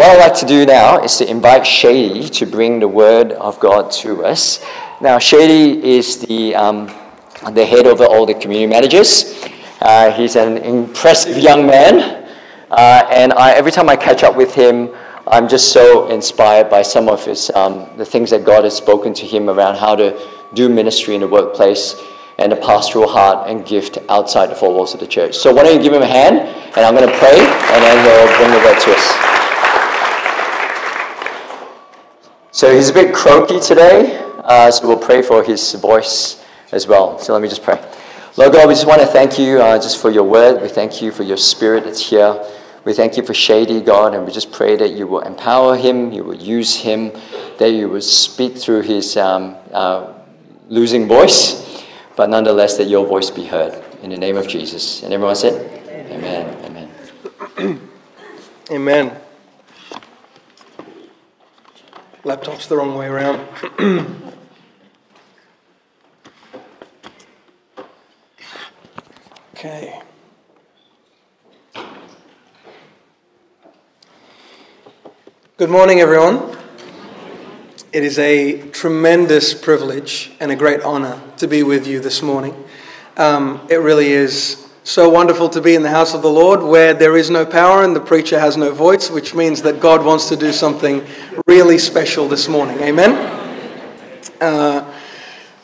what I'd like to do now is to invite Shady to bring the word of God to us. Now, Shady is the, um, the head of all the community managers. Uh, he's an impressive young man, uh, and I, every time I catch up with him, I'm just so inspired by some of his, um, the things that God has spoken to him around how to do ministry in the workplace and a pastoral heart and gift outside the four walls of the church. So why don't you give him a hand, and I'm going to pray, and then he'll bring the word to us. So he's a bit croaky today, uh, so we'll pray for his voice as well. So let me just pray. Lord God, we just want to thank you uh, just for your word. We thank you for your spirit that's here. We thank you for Shady, God, and we just pray that you will empower him, you will use him, that you will speak through his um, uh, losing voice but nonetheless that your voice be heard. In the name of Jesus. And everyone said, Amen. Amen. Amen. Laptop's the wrong way around. okay. Good morning, everyone. It is a tremendous privilege and a great honor to be with you this morning. Um, it really is so wonderful to be in the house of the Lord where there is no power and the preacher has no voice, which means that God wants to do something really special this morning. Amen? Uh,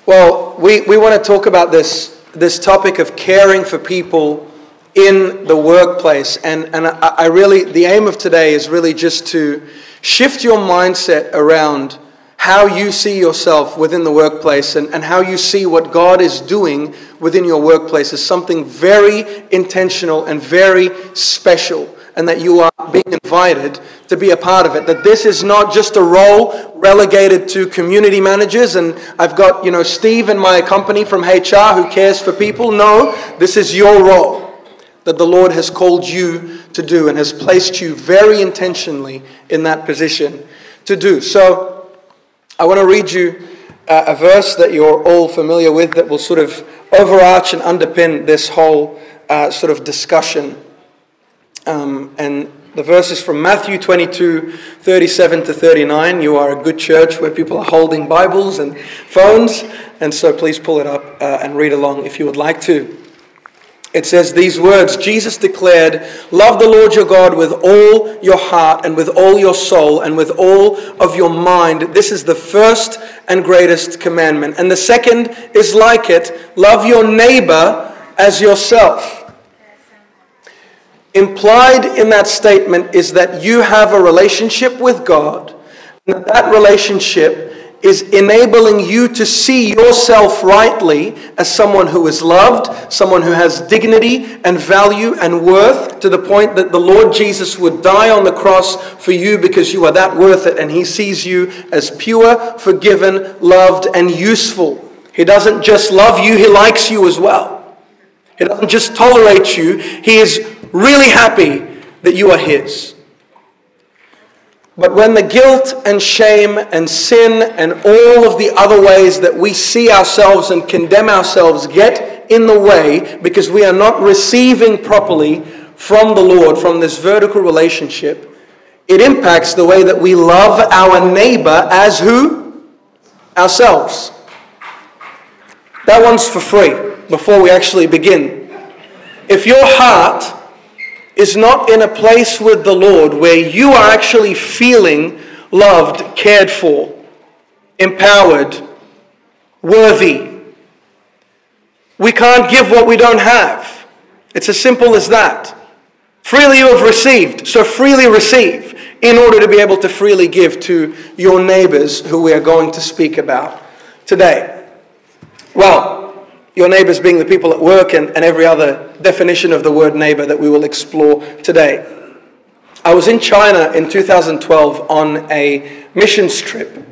well, we, we want to talk about this, this topic of caring for people in the workplace. And, and I, I really, the aim of today is really just to shift your mindset around how you see yourself within the workplace and, and how you see what God is doing within your workplace is something very intentional and very special, and that you are being invited to be a part of it. That this is not just a role relegated to community managers, and I've got, you know, Steve in my company from HR who cares for people. No, this is your role that the Lord has called you to do and has placed you very intentionally in that position to do. So, I want to read you uh, a verse that you're all familiar with that will sort of overarch and underpin this whole uh, sort of discussion. Um, and the verse is from Matthew 22, 37 to 39. You are a good church where people are holding Bibles and phones, and so please pull it up uh, and read along if you would like to. It says these words Jesus declared, Love the Lord your God with all your heart and with all your soul and with all of your mind. This is the first and greatest commandment. And the second is like it love your neighbor as yourself. Implied in that statement is that you have a relationship with God, and that, that relationship is enabling you to see yourself rightly as someone who is loved, someone who has dignity and value and worth to the point that the Lord Jesus would die on the cross for you because you are that worth it and he sees you as pure, forgiven, loved, and useful. He doesn't just love you, he likes you as well. He doesn't just tolerate you, he is really happy that you are his. But when the guilt and shame and sin and all of the other ways that we see ourselves and condemn ourselves get in the way because we are not receiving properly from the Lord, from this vertical relationship, it impacts the way that we love our neighbor as who? Ourselves. That one's for free before we actually begin. If your heart is not in a place with the Lord where you are actually feeling loved, cared for, empowered, worthy. We can't give what we don't have. It's as simple as that. Freely you have received, so freely receive in order to be able to freely give to your neighbors who we are going to speak about today. Well, your neighbors being the people at work and, and every other definition of the word neighbor that we will explore today. I was in China in 2012 on a missions trip.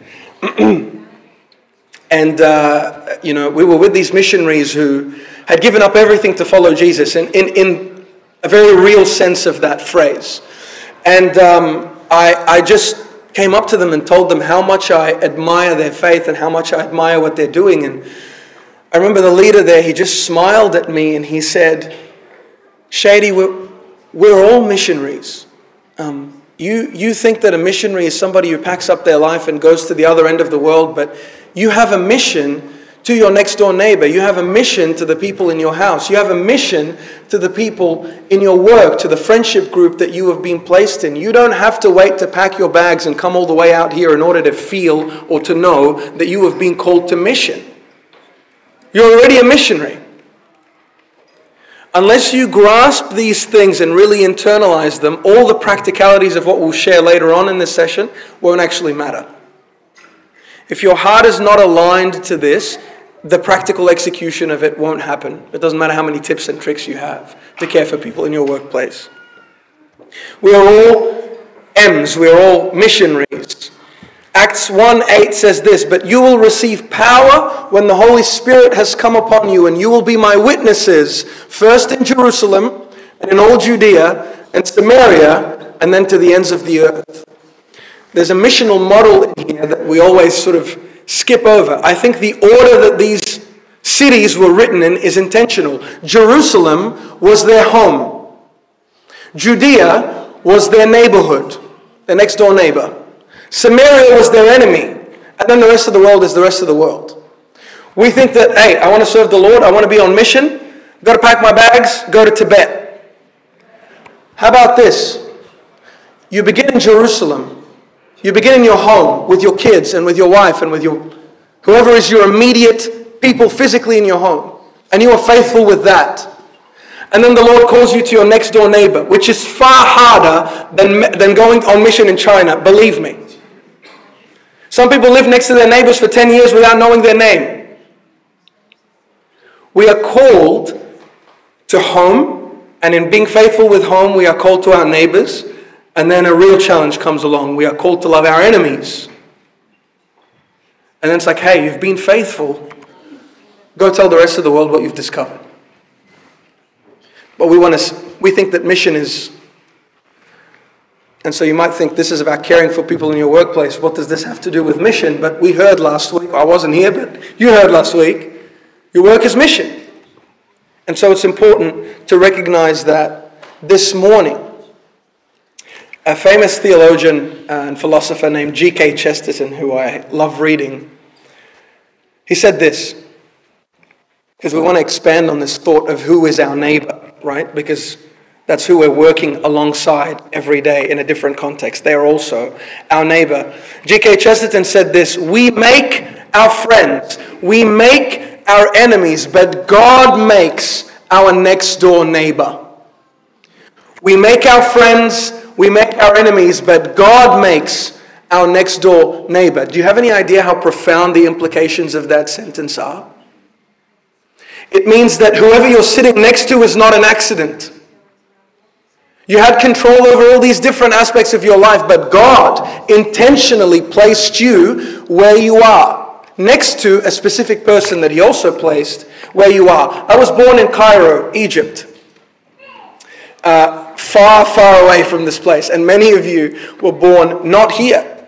and, uh, you know, we were with these missionaries who had given up everything to follow Jesus in, in, in a very real sense of that phrase. And um, I, I just came up to them and told them how much I admire their faith and how much I admire what they're doing. And I remember the leader there, he just smiled at me and he said, Shady, we're, we're all missionaries. Um, You, you think that a missionary is somebody who packs up their life and goes to the other end of the world, but you have a mission to your next door neighbor. You have a mission to the people in your house. You have a mission to the people in your work, to the friendship group that you have been placed in. You don't have to wait to pack your bags and come all the way out here in order to feel or to know that you have been called to mission. You're already a missionary. Unless you grasp these things and really internalize them, all the practicalities of what we'll share later on in this session won't actually matter. If your heart is not aligned to this, the practical execution of it won't happen. It doesn't matter how many tips and tricks you have to care for people in your workplace. We are all M's, we are all missionaries. Acts 1 8 says this, but you will receive power when the Holy Spirit has come upon you, and you will be my witnesses, first in Jerusalem, and in all Judea, and Samaria, and then to the ends of the earth. There's a missional model in here that we always sort of skip over. I think the order that these cities were written in is intentional. Jerusalem was their home, Judea was their neighborhood, their next door neighbor. Samaria was their enemy, and then the rest of the world is the rest of the world. We think that, hey, I want to serve the Lord, I want to be on mission, got to pack my bags, go to Tibet. How about this? You begin in Jerusalem, you begin in your home with your kids and with your wife and with your whoever is your immediate people physically in your home. And you are faithful with that. And then the Lord calls you to your next door neighbor, which is far harder than, than going on mission in China, believe me. Some people live next to their neighbors for 10 years without knowing their name. We are called to home, and in being faithful with home, we are called to our neighbors. And then a real challenge comes along. We are called to love our enemies. And then it's like, hey, you've been faithful. Go tell the rest of the world what you've discovered. But we want to, we think that mission is, and so you might think this is about caring for people in your workplace. What does this have to do with mission? But we heard last week, I wasn't here, but you heard last week, your work is mission. And so it's important to recognize that this morning a famous theologian and philosopher named G.K. Chesterton, who I love reading, he said this, because we want to expand on this thought of who is our neighbor, right? Because that's who we're working alongside every day in a different context. They are also our neighbor. G.K. Chesterton said this We make our friends, we make our enemies, but God makes our next door neighbor. We make our friends, we make our enemies, but God makes our next door neighbor. Do you have any idea how profound the implications of that sentence are? It means that whoever you're sitting next to is not an accident. You had control over all these different aspects of your life, but God intentionally placed you where you are, next to a specific person that He also placed where you are. I was born in Cairo, Egypt. Uh, far, far away from this place. And many of you were born not here.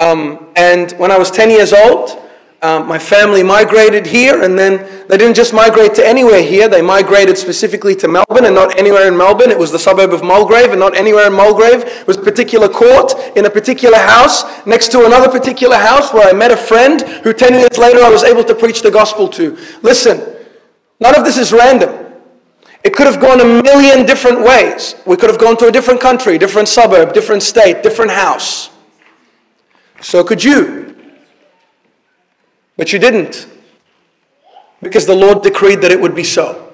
Um, and when I was 10 years old, um, my family migrated here, and then they didn't just migrate to anywhere here, they migrated specifically to Melbourne, and not anywhere in Melbourne. It was the suburb of Mulgrave, and not anywhere in Mulgrave. It was a particular court in a particular house next to another particular house where I met a friend who 10 years later I was able to preach the gospel to. Listen, none of this is random. It could have gone a million different ways. We could have gone to a different country, different suburb, different state, different house. So could you. But you didn't. Because the Lord decreed that it would be so.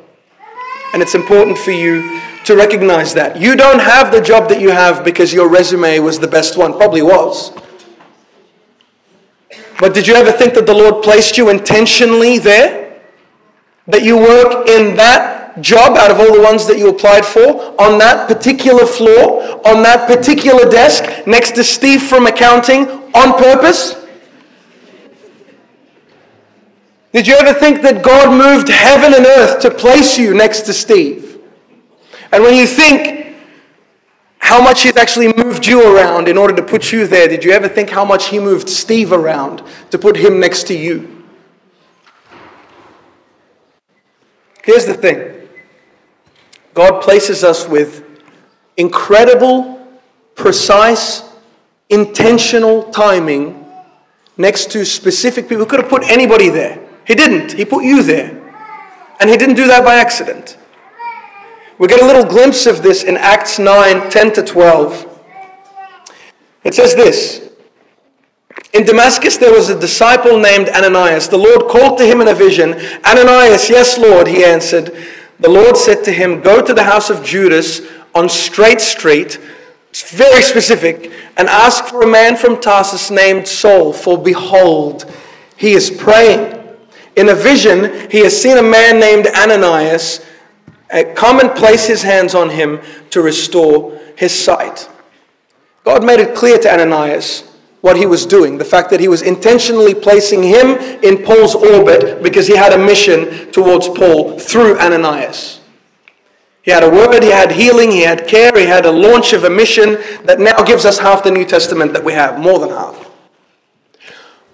And it's important for you to recognize that. You don't have the job that you have because your resume was the best one. Probably was. But did you ever think that the Lord placed you intentionally there? That you work in that job out of all the ones that you applied for on that particular floor, on that particular desk, next to Steve from accounting on purpose? Did you ever think that God moved heaven and earth to place you next to Steve? And when you think how much He's actually moved you around in order to put you there, did you ever think how much He moved Steve around to put him next to you? Here's the thing God places us with incredible precise, intentional timing next to specific people. Could have put anybody there. He didn't. He put you there. And he didn't do that by accident. We get a little glimpse of this in Acts 9 10 to 12. It says this In Damascus, there was a disciple named Ananias. The Lord called to him in a vision Ananias, yes, Lord, he answered. The Lord said to him, Go to the house of Judas on Straight Street. It's very specific. And ask for a man from Tarsus named Saul, for behold, he is praying. In a vision, he has seen a man named Ananias uh, come and place his hands on him to restore his sight. God made it clear to Ananias what he was doing, the fact that he was intentionally placing him in Paul's orbit because he had a mission towards Paul through Ananias. He had a word, he had healing, he had care, he had a launch of a mission that now gives us half the New Testament that we have, more than half.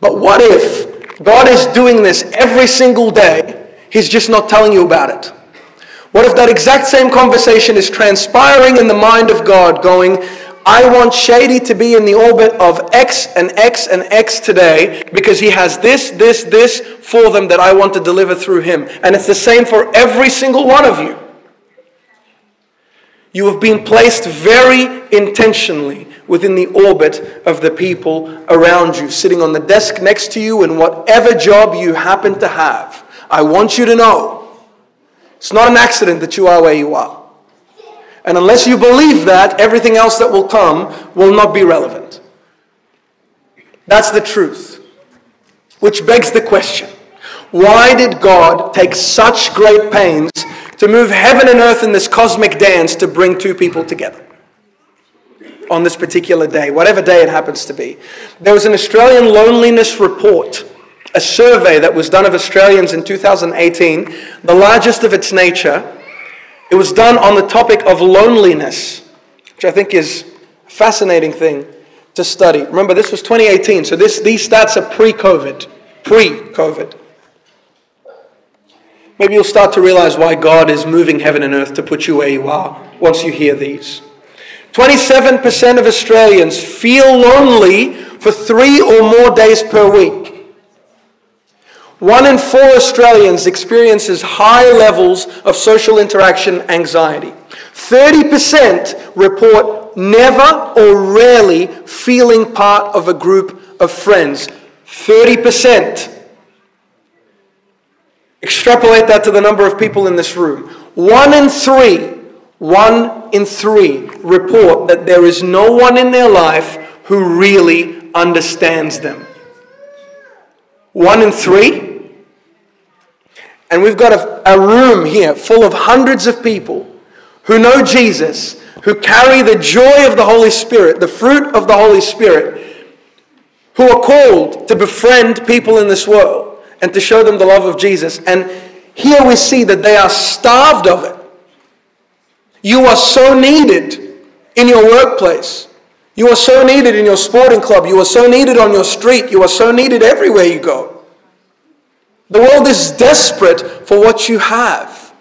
But what if God is doing this every single day, he's just not telling you about it? What if that exact same conversation is transpiring in the mind of God, going, I want Shady to be in the orbit of X and X and X today because he has this, this, this for them that I want to deliver through him. And it's the same for every single one of you. You have been placed very intentionally within the orbit of the people around you, sitting on the desk next to you in whatever job you happen to have. I want you to know it's not an accident that you are where you are. And unless you believe that, everything else that will come will not be relevant. That's the truth. Which begs the question why did God take such great pains to move heaven and earth in this cosmic dance to bring two people together? On this particular day, whatever day it happens to be. There was an Australian loneliness report, a survey that was done of Australians in 2018, the largest of its nature it was done on the topic of loneliness, which I think is a fascinating thing to study. Remember, this was 2018, so this, these stats are pre COVID. Pre COVID. Maybe you'll start to realize why God is moving heaven and earth to put you where you are once you hear these. 27% of Australians feel lonely for three or more days per week. One in four Australians experiences high levels of social interaction anxiety. 30% report never or rarely feeling part of a group of friends. 30%. Extrapolate that to the number of people in this room. One in three, one in three report that there is no one in their life who really understands them. One in three. And we've got a, a room here full of hundreds of people who know Jesus, who carry the joy of the Holy Spirit, the fruit of the Holy Spirit, who are called to befriend people in this world and to show them the love of Jesus. And here we see that they are starved of it. You are so needed in your workplace. You are so needed in your sporting club. You are so needed on your street. You are so needed everywhere you go. The world is desperate for what you have,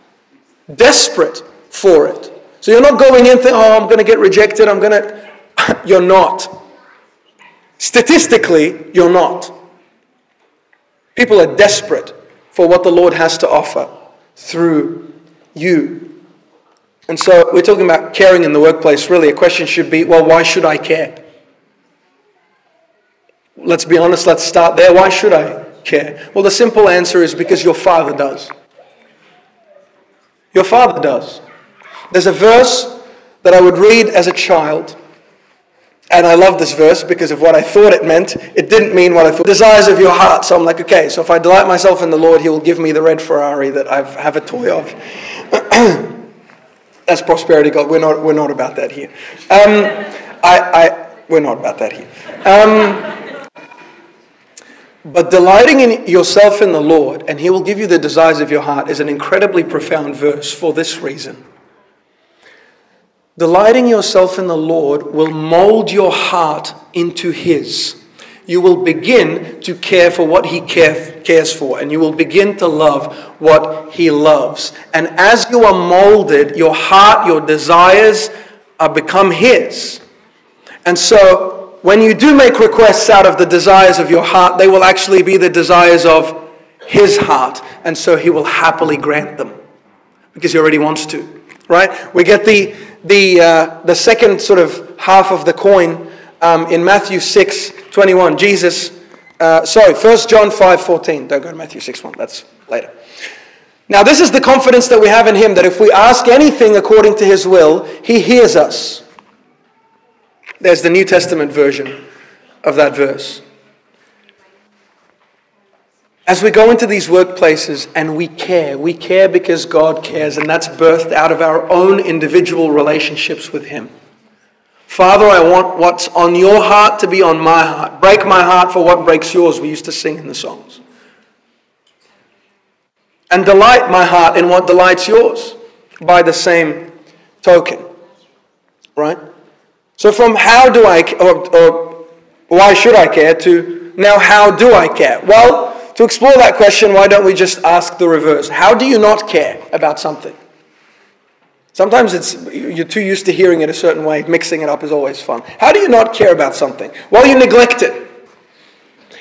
desperate for it. So you're not going in thinking, oh, I'm going to get rejected. I'm going to. you're not. Statistically, you're not. People are desperate for what the Lord has to offer through you. And so we're talking about caring in the workplace. Really, a question should be well, why should I care? Let's be honest, let's start there. Why should I care? Well, the simple answer is because your father does. Your father does. There's a verse that I would read as a child, and I love this verse because of what I thought it meant. It didn't mean what I thought. Desires of your heart. So I'm like, okay, so if I delight myself in the Lord, He will give me the red Ferrari that I have a toy of. That's prosperity God. We're not, we're not about that here. Um, I, I, we're not about that here. Um, but delighting in yourself in the Lord, and He will give you the desires of your heart, is an incredibly profound verse for this reason. Delighting yourself in the Lord will mold your heart into His. You will begin to care for what He care, cares for, and you will begin to love what He loves. And as you are molded, your heart, your desires are become His. And so, when you do make requests out of the desires of your heart, they will actually be the desires of His heart. And so, He will happily grant them because He already wants to. Right? We get the, the, uh, the second sort of half of the coin um, in Matthew 6 21. Jesus, uh, sorry, 1 John 5 14. Don't go to Matthew 6 1. That's later. Now, this is the confidence that we have in Him that if we ask anything according to His will, He hears us. There's the New Testament version of that verse. As we go into these workplaces and we care, we care because God cares, and that's birthed out of our own individual relationships with Him. Father, I want what's on your heart to be on my heart. Break my heart for what breaks yours, we used to sing in the songs and delight my heart in what delights yours by the same token. Right? So, from how do I, or, or why should I care, to now how do I care? Well, to explore that question, why don't we just ask the reverse? How do you not care about something? Sometimes it's, you're too used to hearing it a certain way. Mixing it up is always fun. How do you not care about something? Well, you neglect it.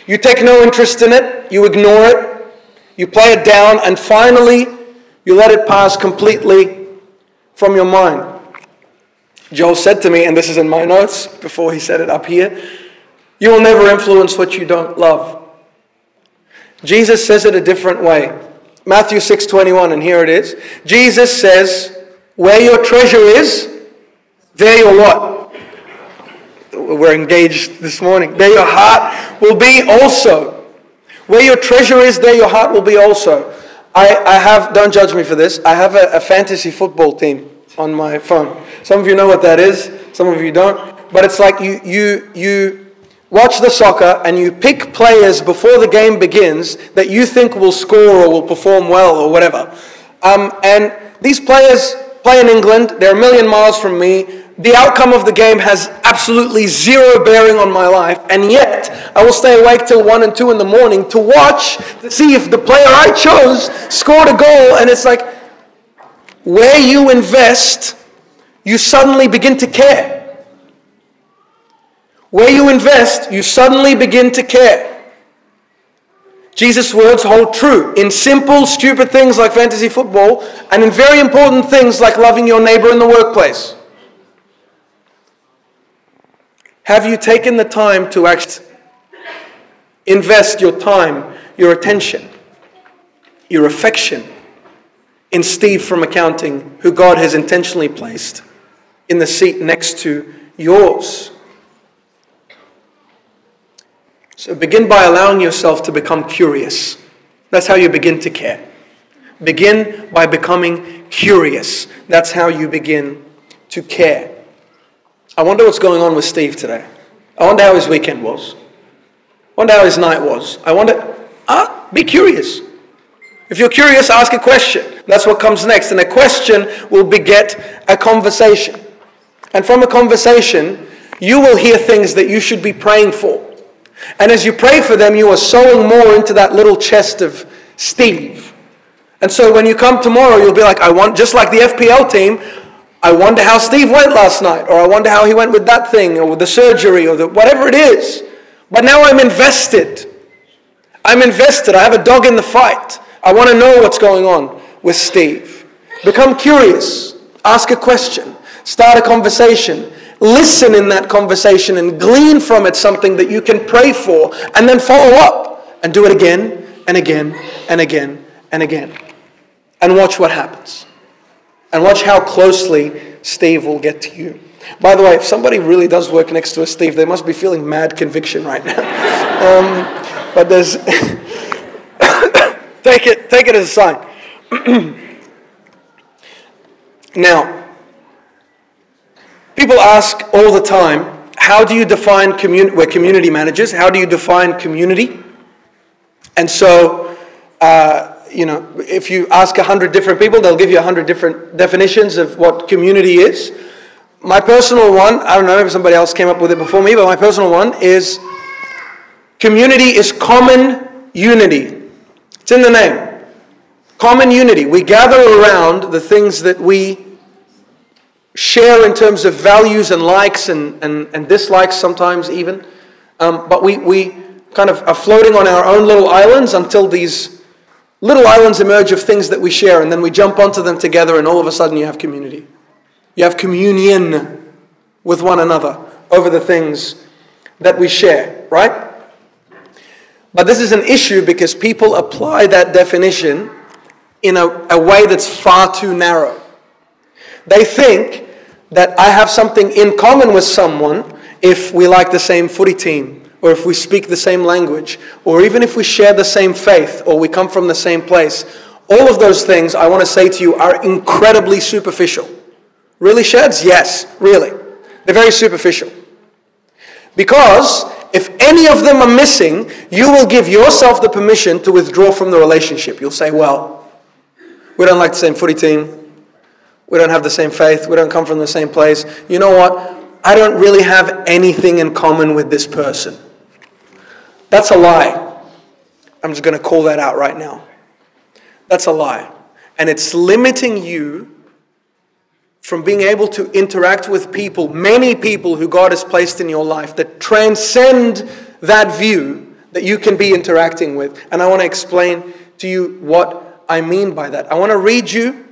You take no interest in it. You ignore it. You play it down, and finally, you let it pass completely from your mind. Joel said to me, and this is in my notes before he said it up here you will never influence what you don't love. Jesus says it a different way. Matthew 6:21 and here it is. Jesus says, "Where your treasure is, there your what? We're engaged this morning. There your heart will be also. Where your treasure is, there your heart will be also. I, I have, don't judge me for this, I have a, a fantasy football team on my phone. Some of you know what that is, some of you don't. But it's like you, you, you watch the soccer and you pick players before the game begins that you think will score or will perform well or whatever. Um, and these players play in England, they're a million miles from me the outcome of the game has absolutely zero bearing on my life, and yet I will stay awake till 1 and 2 in the morning to watch, to see if the player I chose scored a goal. And it's like, where you invest, you suddenly begin to care. Where you invest, you suddenly begin to care. Jesus' words hold true in simple, stupid things like fantasy football, and in very important things like loving your neighbor in the workplace. Have you taken the time to actually invest your time, your attention, your affection in Steve from accounting, who God has intentionally placed in the seat next to yours? So begin by allowing yourself to become curious. That's how you begin to care. Begin by becoming curious. That's how you begin to care. I wonder what's going on with Steve today. I wonder how his weekend was. I wonder how his night was. I wonder, ah, be curious. If you're curious, ask a question. That's what comes next. And a question will beget a conversation. And from a conversation, you will hear things that you should be praying for. And as you pray for them, you are sowing more into that little chest of Steve. And so when you come tomorrow, you'll be like, I want, just like the FPL team, I wonder how Steve went last night, or I wonder how he went with that thing, or with the surgery, or the, whatever it is. But now I'm invested. I'm invested. I have a dog in the fight. I want to know what's going on with Steve. Become curious. Ask a question. Start a conversation. Listen in that conversation and glean from it something that you can pray for, and then follow up and do it again and again and again and again. And watch what happens. And watch how closely Steve will get to you. By the way, if somebody really does work next to a Steve, they must be feeling mad conviction right now. um, but there's. take, it, take it as a sign. now, people ask all the time how do you define community? We're community managers. How do you define community? And so, uh, you know, if you ask a hundred different people, they'll give you a hundred different definitions of what community is. My personal one, I don't know if somebody else came up with it before me, but my personal one is community is common unity. It's in the name. Common unity. We gather around the things that we share in terms of values and likes and, and, and dislikes sometimes, even. Um, but we, we kind of are floating on our own little islands until these little islands emerge of things that we share, and then we jump onto them together, and all of a sudden you have community. You have communion with one another over the things that we share, right? But this is an issue because people apply that definition in a, a way that's far too narrow. They think that I have something in common with someone if we like the same footy team, or if we speak the same language, or even if we share the same faith, or we come from the same place. All of those things, I want to say to you, are incredibly superficial. Really, Sheds? Yes, really. They're very superficial. Because if any of them are missing, you will give yourself the permission to withdraw from the relationship. You'll say, Well, we don't like the same footy team. We don't have the same faith. We don't come from the same place. You know what? I don't really have anything in common with this person. That's a lie. I'm just going to call that out right now. That's a lie. And it's limiting you from being able to interact with people, many people who God has placed in your life that transcend that view that you can be interacting with. And I want to explain to you what I mean by that. I want to read you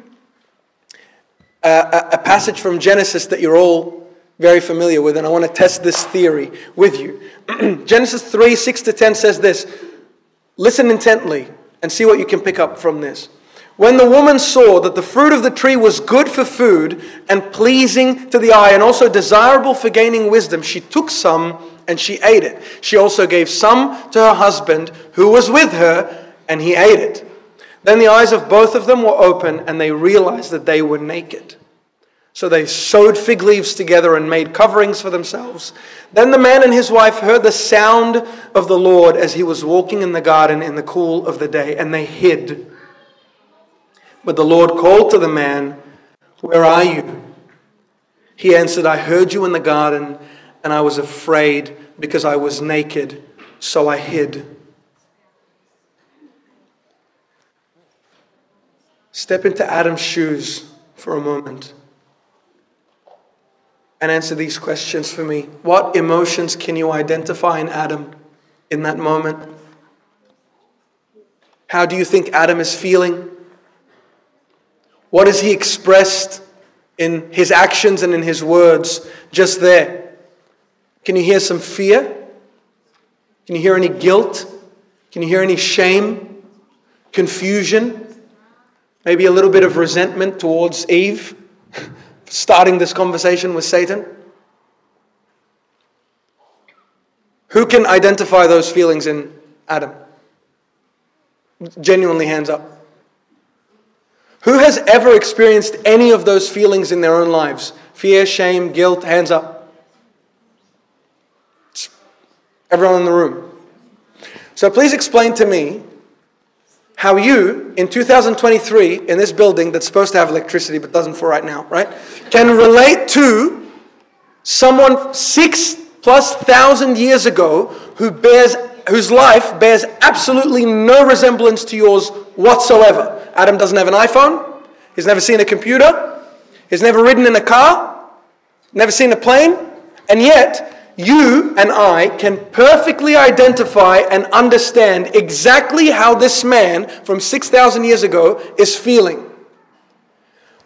a, a, passage from Genesis that you're all very familiar with, and I want to test this theory with you. Genesis 3 6 to 10 says this Listen intently and see what you can pick up from this. When the woman saw that the fruit of the tree was good for food and pleasing to the eye and also desirable for gaining wisdom, she took some and she ate it. She also gave some to her husband who was with her, and he ate it. Then the eyes of both of them were open, and they realized that they were naked. So they sewed fig leaves together and made coverings for themselves. Then the man and his wife heard the sound of the Lord as he was walking in the garden in the cool of the day, and they hid. But the Lord called to the man, Where are you? He answered, I heard you in the garden, and I was afraid because I was naked, so I hid. Step into Adam's shoes for a moment and answer these questions for me. What emotions can you identify in Adam in that moment? How do you think Adam is feeling? What has he expressed in his actions and in his words just there? Can you hear some fear? Can you hear any guilt? Can you hear any shame? Confusion? Maybe a little bit of resentment towards Eve starting this conversation with Satan? Who can identify those feelings in Adam? Genuinely, hands up. Who has ever experienced any of those feelings in their own lives? Fear, shame, guilt, hands up. Everyone in the room. So please explain to me how you, in 2023, in this building that's supposed to have electricity but doesn't for right now, right, can relate to someone six plus thousand years ago who bears, whose life bears absolutely no resemblance to yours whatsoever. Adam doesn't have an iPhone. He's never seen a computer. He's never ridden in a car. Never seen a plane. And yet, you and I can perfectly identify and understand exactly how this man from 6,000 years ago is feeling.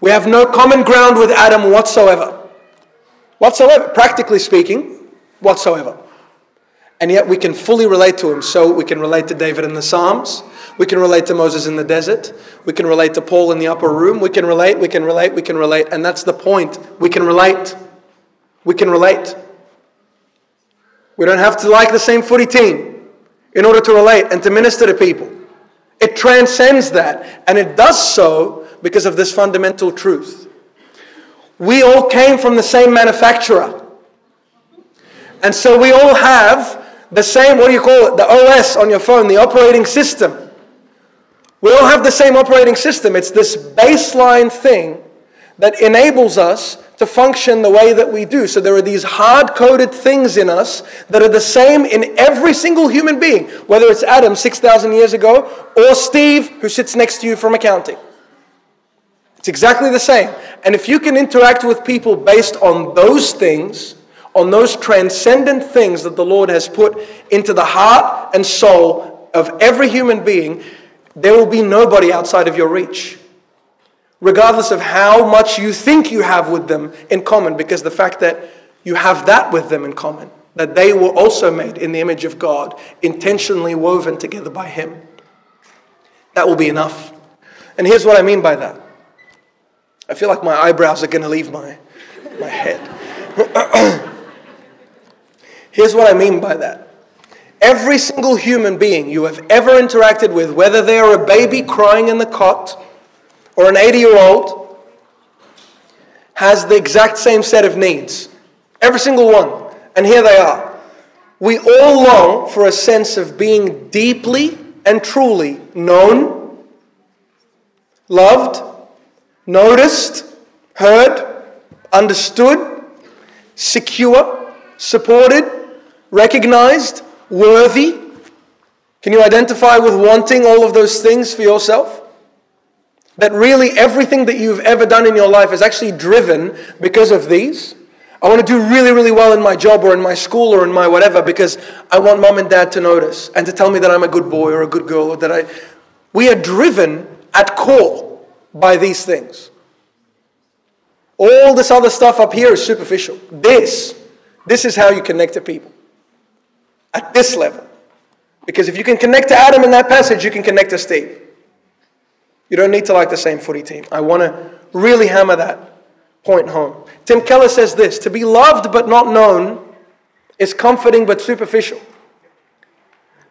We have no common ground with Adam whatsoever. Whatsoever, practically speaking, whatsoever. And yet we can fully relate to him. So we can relate to David in the Psalms. We can relate to Moses in the desert. We can relate to Paul in the upper room. We can relate, we can relate, we can relate. And that's the point. We can relate. We can relate. We don't have to like the same footy team in order to relate and to minister to people. It transcends that. And it does so because of this fundamental truth. We all came from the same manufacturer. And so we all have the same, what do you call it? The OS on your phone, the operating system. We all have the same operating system. It's this baseline thing that enables us to function the way that we do. So there are these hard coded things in us that are the same in every single human being, whether it's Adam 6,000 years ago or Steve, who sits next to you from accounting. It's exactly the same. And if you can interact with people based on those things, on those transcendent things that the Lord has put into the heart and soul of every human being, there will be nobody outside of your reach. Regardless of how much you think you have with them in common, because the fact that you have that with them in common, that they were also made in the image of God, intentionally woven together by Him. That will be enough. And here's what I mean by that. I feel like my eyebrows are going to leave my, my head. here's what I mean by that. Every single human being you have ever interacted with, whether they are a baby crying in the cot or an 80 year old, has the exact same set of needs. Every single one. And here they are. We all long for a sense of being deeply and truly known, loved, noticed, heard, understood, secure, supported, recognized, worthy. Can you identify with wanting all of those things for yourself? That really everything that you've ever done in your life is actually driven because of these. I want to do really, really well in my job or in my school or in my whatever because I want mom and dad to notice and to tell me that I'm a good boy or a good girl or that I. We are driven at core by these things. All this other stuff up here is superficial. This, this is how you connect to people. At this level. Because if you can connect to Adam in that passage, you can connect to Steve. You don't need to like the same footy team. I want to really hammer that point home. Tim Keller says this to be loved but not known is comforting but superficial.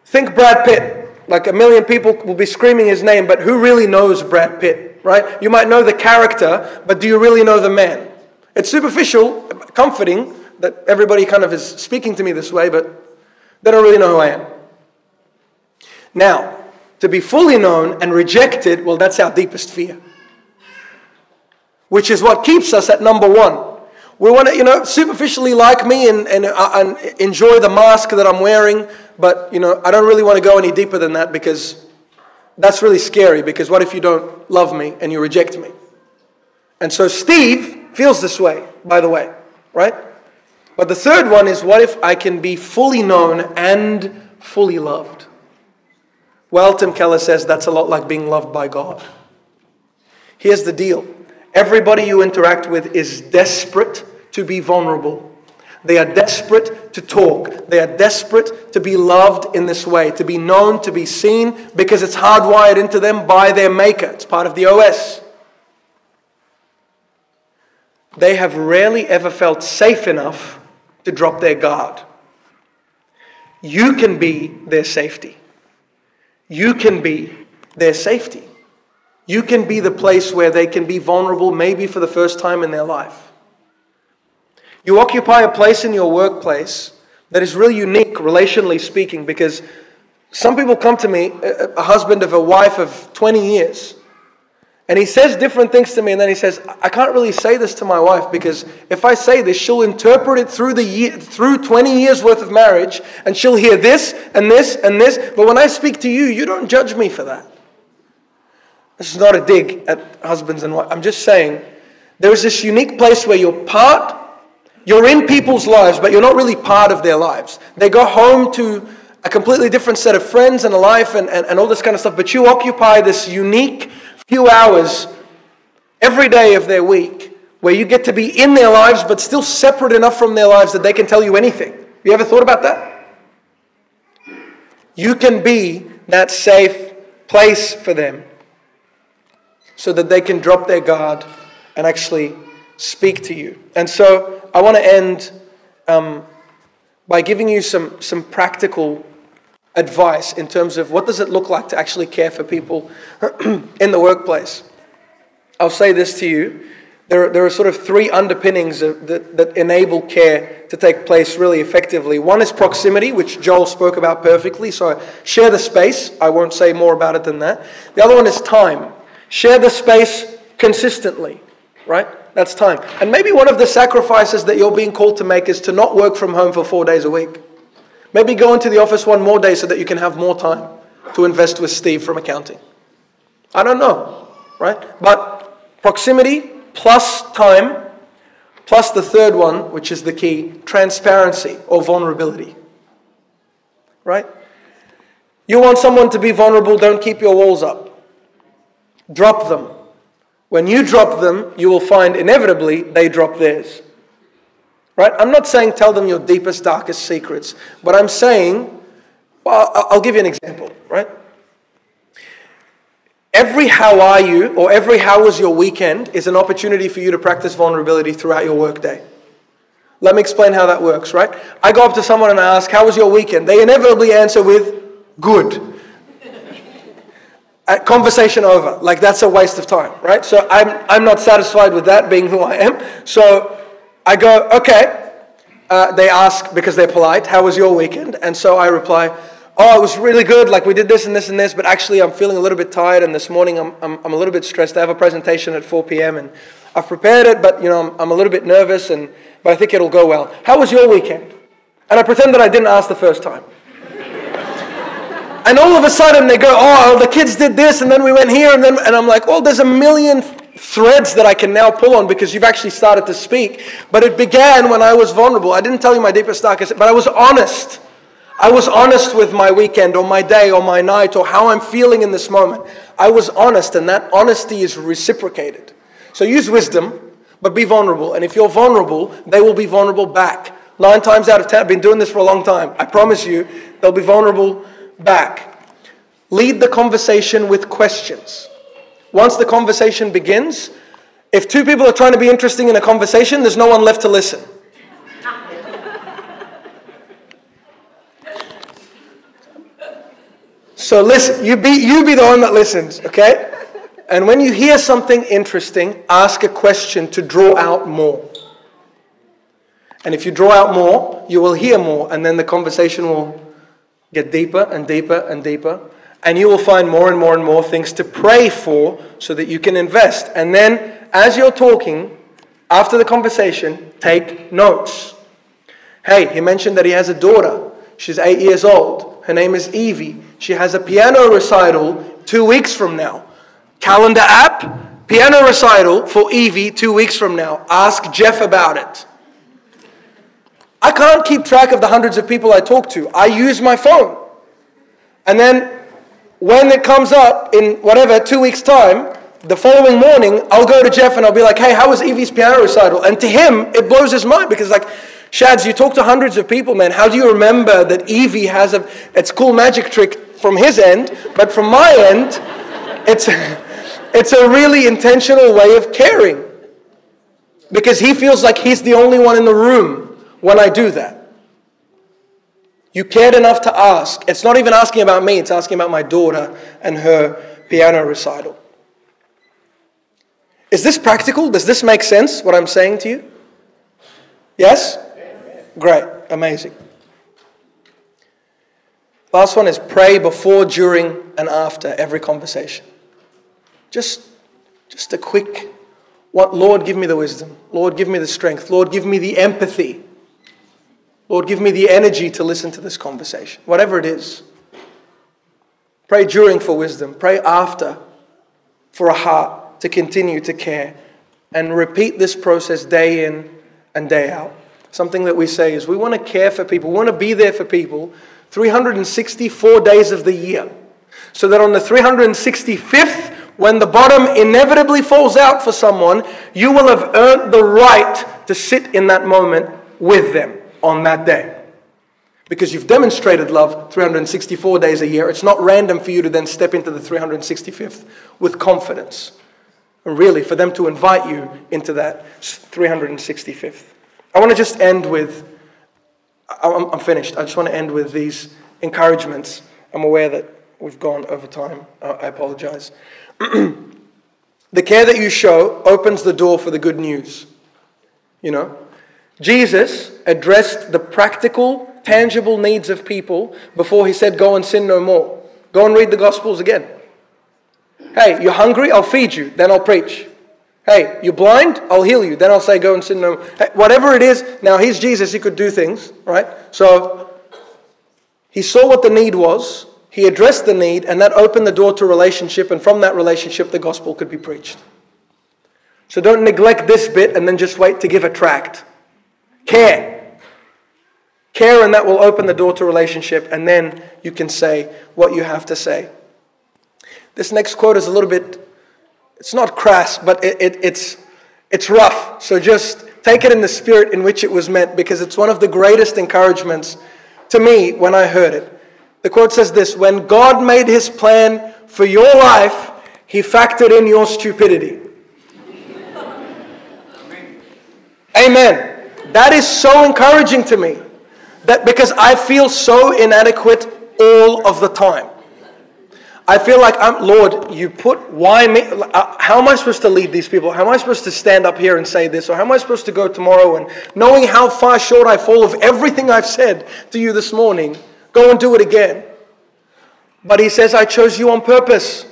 Think Brad Pitt. Like a million people will be screaming his name, but who really knows Brad Pitt, right? You might know the character, but do you really know the man? It's superficial, comforting that everybody kind of is speaking to me this way, but they don't really know who I am. Now, to be fully known and rejected, well, that's our deepest fear which is what keeps us at number one. We want to, you know, superficially like me and, and, uh, and enjoy the mask that I'm wearing, but, you know, I don't really want to go any deeper than that because that's really scary. Because what if you don't love me and you reject me? And so Steve feels this way, by the way, right? But the third one is what if I can be fully known and fully loved? Well, Tim Keller says that's a lot like being loved by God. Here's the deal Everybody you interact with is desperate to be vulnerable. They are desperate to talk. They are desperate to be loved in this way, to be known, to be seen, because it's hardwired into them by their maker. It's part of the OS. They have rarely ever felt safe enough to drop their guard. You can be their safety. You can be their safety. You can be the place where they can be vulnerable, maybe for the first time in their life. You occupy a place in your workplace that is really unique, relationally speaking, because some people come to me, a husband of a wife of 20 years, and he says different things to me, and then he says, I can't really say this to my wife because if I say this, she'll interpret it through, the year, through 20 years worth of marriage, and she'll hear this and this and this. But when I speak to you, you don't judge me for that. This is not a dig at husbands and wives. I'm just saying there is this unique place where you're part, you're in people's lives, but you're not really part of their lives. They go home to a completely different set of friends and a life and, and, and all this kind of stuff, but you occupy this unique few hours every day of their week where you get to be in their lives but still separate enough from their lives that they can tell you anything. You ever thought about that? You can be that safe place for them so that they can drop their guard and actually speak to you. And so I want to end um, by giving you some, some practical advice in terms of what does it look like to actually care for people in the workplace. I'll say this to you. There are, there are sort of three underpinnings that, that enable care to take place really effectively. One is proximity, which Joel spoke about perfectly, so share the space. I won't say more about it than that. The other one is time. Share the space consistently, right? That's time. And maybe one of the sacrifices that you're being called to make is to not work from home for four days a week. Maybe go into the office one more day so that you can have more time to invest with Steve from accounting. I don't know, right? But Proximity plus time, plus the third one, which is the key transparency or vulnerability. Right? You want someone to be vulnerable, don't keep your walls up. Drop them. When you drop them, you will find inevitably they drop theirs. Right? I'm not saying tell them your deepest, darkest secrets, but I'm saying, well, I'll give you an example, right? Every how are you or every how was your weekend is an opportunity for you to practice vulnerability throughout your workday. Let me explain how that works, right? I go up to someone and I ask, How was your weekend? They inevitably answer with, Good. Uh, conversation over. Like that's a waste of time, right? So I'm, I'm not satisfied with that being who I am. So I go, okay. Uh, they ask because they're polite, how was your weekend? And so I reply, oh, it was really good. Like we did this and this and this, but actually I'm feeling a little bit tired. And this morning I'm, I'm, I'm a little bit stressed. I have a presentation at 4 p.m. and I've prepared it, but you know, I'm, I'm a little bit nervous and, but I think it'll go well. How was your weekend? And I pretend that I didn't ask the first time. And all of a sudden they go, oh, the kids did this, and then we went here, and then, and I'm like, oh, there's a million threads that I can now pull on because you've actually started to speak. But it began when I was vulnerable. I didn't tell you my deepest darkest, but I was honest. I was honest with my weekend or my day or my night or how I'm feeling in this moment. I was honest, and that honesty is reciprocated. So use wisdom, but be vulnerable. And if you're vulnerable, they will be vulnerable back. Nine times out of ten, I've been doing this for a long time. I promise you, they'll be vulnerable back. Lead the conversation with questions. Once the conversation begins, if two people are trying to be interesting in a conversation, there's no one left to listen. So listen, you be, you be the one that listens, okay? And when you hear something interesting, ask a question to draw out more. And if you draw out more, you will hear more, and then the conversation will Get deeper and deeper and deeper. And you will find more and more and more things to pray for so that you can invest. And then, as you're talking, after the conversation, take notes. Hey, he mentioned that he has a daughter. She's eight years old. Her name is Evie. She has a piano recital two weeks from now. Calendar app, piano recital for Evie two weeks from now. Ask Jeff about it. I can't keep track of the hundreds of people I talk to. I use my phone. And then when it comes up in whatever, two weeks' time, the following morning, I'll go to Jeff and I'll be like, hey, how was Evie's piano recital? And to him, it blows his mind because, like, Shads, you talk to hundreds of people, man. How do you remember that Evie has a, it's cool magic trick from his end, but from my end, it's, it's a really intentional way of caring. Because he feels like he's the only one in the room when I do that. You cared enough to ask. It's not even asking about me, it's asking about my daughter and her piano recital. Is this practical? Does this make sense, what I'm saying to you? Yes? Great. Amazing. Last one is pray before, during, and after every conversation. Just, just a quick, what, Lord, give me the wisdom. Lord, give me the strength. Lord, give me the empathy Lord, give me the energy to listen to this conversation, whatever it is. Pray during for wisdom, pray after for a heart to continue to care, and repeat this process day in and day out. Something that we say is we want to care for people, we want to be there for people 364 days of the year. So that on the 365th, when the bottom inevitably falls out for someone, you will have earned the right to sit in that moment with them on that day. Because you've demonstrated love 364 days a year. It's not random for you to then step into the 365th with confidence. And really, for them to invite you into that 365th. I want to just end with, I'm, finished. I just want to end with these encouragements. I'm aware that we've gone over time. I apologize. the care that you show opens the door for the good news. You know, Jesus addressed the practical, tangible needs of people before he said, Go and sin no more. Go and read the Gospels again. Hey, you're hungry? I'll feed you, then I'll preach. Hey, you're blind? I'll heal you, then I'll say, Go and sin no more. Hey, whatever it is, now he's Jesus, he could do things, right? So he saw what the need was, he addressed the need, and that opened the door to relationship, and from that relationship, the gospel could be preached. So don't neglect this bit and then just wait to give a tract. Care. Care, and that will open the door to relationship, and then you can say what you have to say. This next quote is a little bit, it's not crass, but it, it, it's, it's rough. So just take it in the spirit in which it was meant because it's one of the greatest encouragements to me when I heard it. The quote says this When God made his plan for your life, he factored in your stupidity. Amen. That is so encouraging to me. That because I feel so inadequate all of the time. I feel like I'm Lord, you put why me uh, how am I supposed to lead these people? How am I supposed to stand up here and say this? Or how am I supposed to go tomorrow and knowing how far short I fall of everything I've said to you this morning, go and do it again. But he says, I chose you on purpose.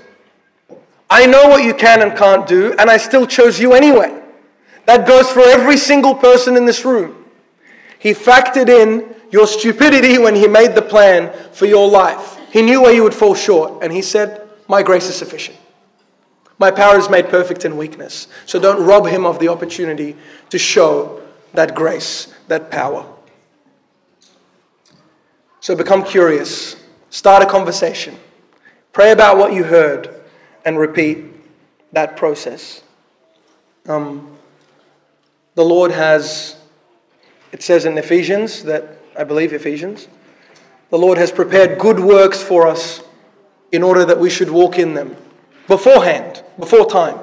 I know what you can and can't do, and I still chose you anyway. That goes for every single person in this room. He factored in your stupidity when He made the plan for your life. He knew where you would fall short, and He said, My grace is sufficient. My power is made perfect in weakness. So don't rob Him of the opportunity to show that grace, that power. So become curious, start a conversation, pray about what you heard, and repeat that process. Um, the Lord has, it says in Ephesians, that I believe Ephesians, the Lord has prepared good works for us in order that we should walk in them beforehand, before time.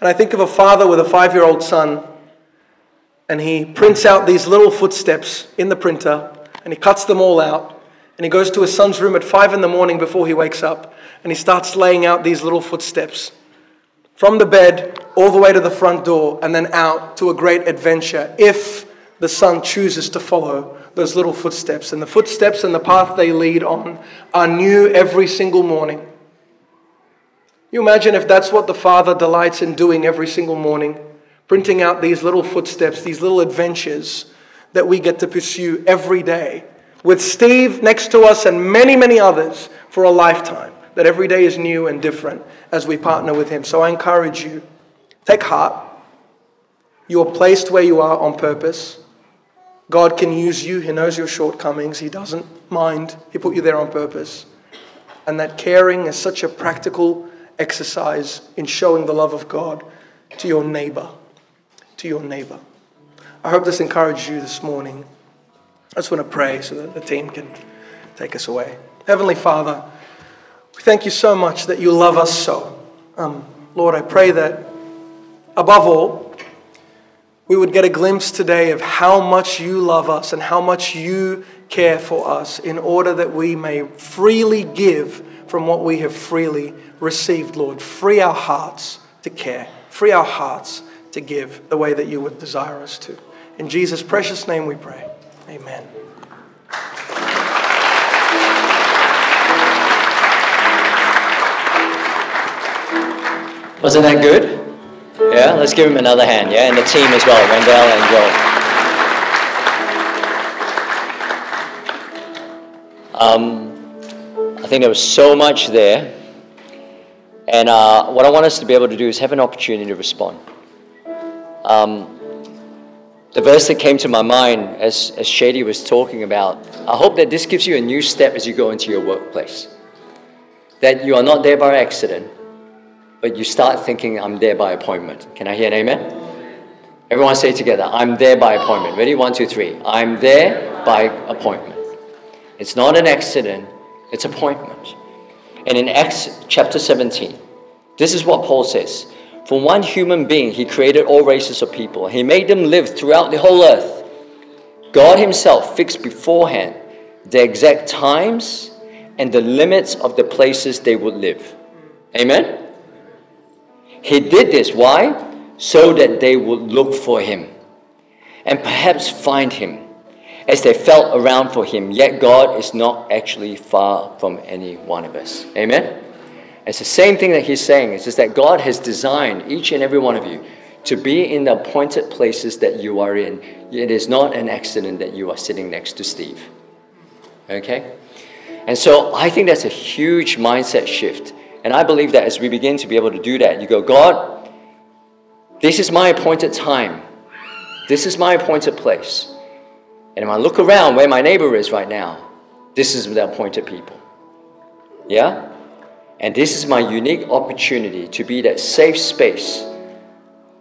And I think of a father with a five year old son, and he prints out these little footsteps in the printer, and he cuts them all out, and he goes to his son's room at five in the morning before he wakes up, and he starts laying out these little footsteps from the bed all the way to the front door and then out to a great adventure if the son chooses to follow those little footsteps. And the footsteps and the path they lead on are new every single morning. You imagine if that's what the Father delights in doing every single morning, printing out these little footsteps, these little adventures that we get to pursue every day, with Steve next to us and many, many others for a lifetime that every day is new and different as we partner with Him. So I encourage you take heart. You are placed where you are on purpose. God can use you. He knows your shortcomings. He doesn't mind. He put you there on purpose. And that caring is such a practical exercise in showing the love of God to your neighbor. To your neighbor. I hope this encouraged you this morning. I just want to pray so that the team can take us away. Heavenly Father, we thank you so much that you love us so. Um, Lord, I pray that above all, we would get a glimpse today of how much you love us and how much you care for us in order that we may freely give from what we have freely received, Lord. Free our hearts to care, free our hearts to give the way that you would desire us to. In Jesus' precious name we pray. Amen. Wasn't that good? Yeah, let's give him another hand. Yeah, and the team as well, Wendell and Joel. Um, I think there was so much there. And uh, what I want us to be able to do is have an opportunity to respond. Um, the verse that came to my mind as, as Shady was talking about, I hope that this gives you a new step as you go into your workplace. That you are not there by accident, but you start thinking, I'm there by appointment. Can I hear an amen? Everyone say together, I'm there by appointment. Ready? One, two, three. I'm there by appointment. It's not an accident, it's appointment. And in Acts chapter 17, this is what Paul says. For one human being, he created all races of people. He made them live throughout the whole earth. God himself fixed beforehand the exact times and the limits of the places they would live. Amen? He did this. Why? So that they would look for him and perhaps find him as they felt around for him. Yet God is not actually far from any one of us. Amen? It's the same thing that he's saying. It's just that God has designed each and every one of you to be in the appointed places that you are in. It is not an accident that you are sitting next to Steve. Okay? And so I think that's a huge mindset shift and I believe that as we begin to be able to do that, you go, God, This is my appointed time. This is my appointed place. And if I look around where my neighbor is right now, this is the appointed people. Yeah? And this is my unique opportunity to be that safe space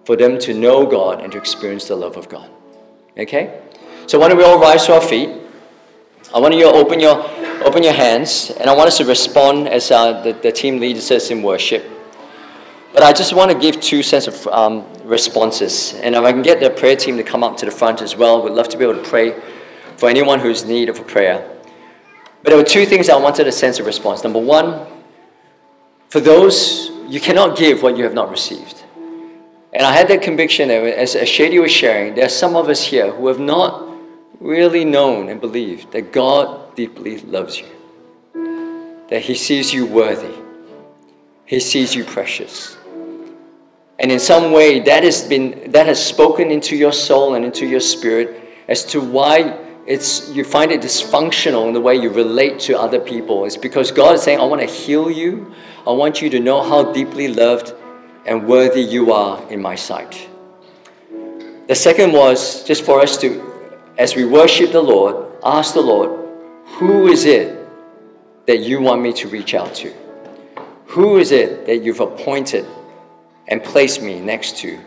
for them to know God and to experience the love of God. Okay? So why don't we all rise to our feet? I want you to open your, open your hands, and I want us to respond as uh, the, the team leads us in worship. But I just want to give two sets of um, responses. And if I can get the prayer team to come up to the front as well, we'd love to be able to pray for anyone who's in need of a prayer. But there were two things I wanted a sense of response. Number one, for those, you cannot give what you have not received. And I had that conviction that as Shady was sharing, there are some of us here who have not really known and believed that God deeply loves you, that He sees you worthy, He sees you precious. And in some way, that has, been, that has spoken into your soul and into your spirit as to why it's, you find it dysfunctional in the way you relate to other people. It's because God is saying, I want to heal you. I want you to know how deeply loved and worthy you are in my sight. The second was just for us to, as we worship the Lord, ask the Lord, who is it that you want me to reach out to? Who is it that you've appointed and placed me next to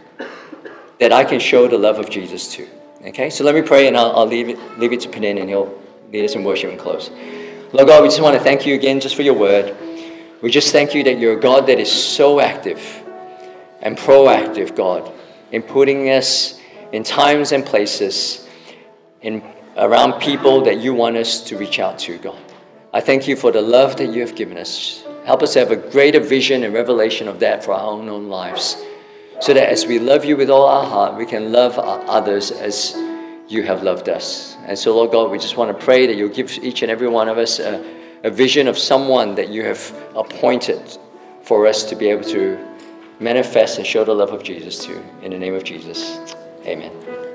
that I can show the love of Jesus to? Okay, so let me pray and I'll, I'll leave, it, leave it to Penin and he'll lead us in worship and close. Lord God, we just want to thank you again just for your word. We just thank you that you're a God that is so active and proactive, God, in putting us in times and places in, around people that you want us to reach out to, God. I thank you for the love that you have given us. Help us have a greater vision and revelation of that for our own, own lives. So that as we love you with all our heart, we can love others as you have loved us. And so, Lord God, we just want to pray that you'll give each and every one of us a, a vision of someone that you have appointed for us to be able to manifest and show the love of Jesus to. In the name of Jesus, amen.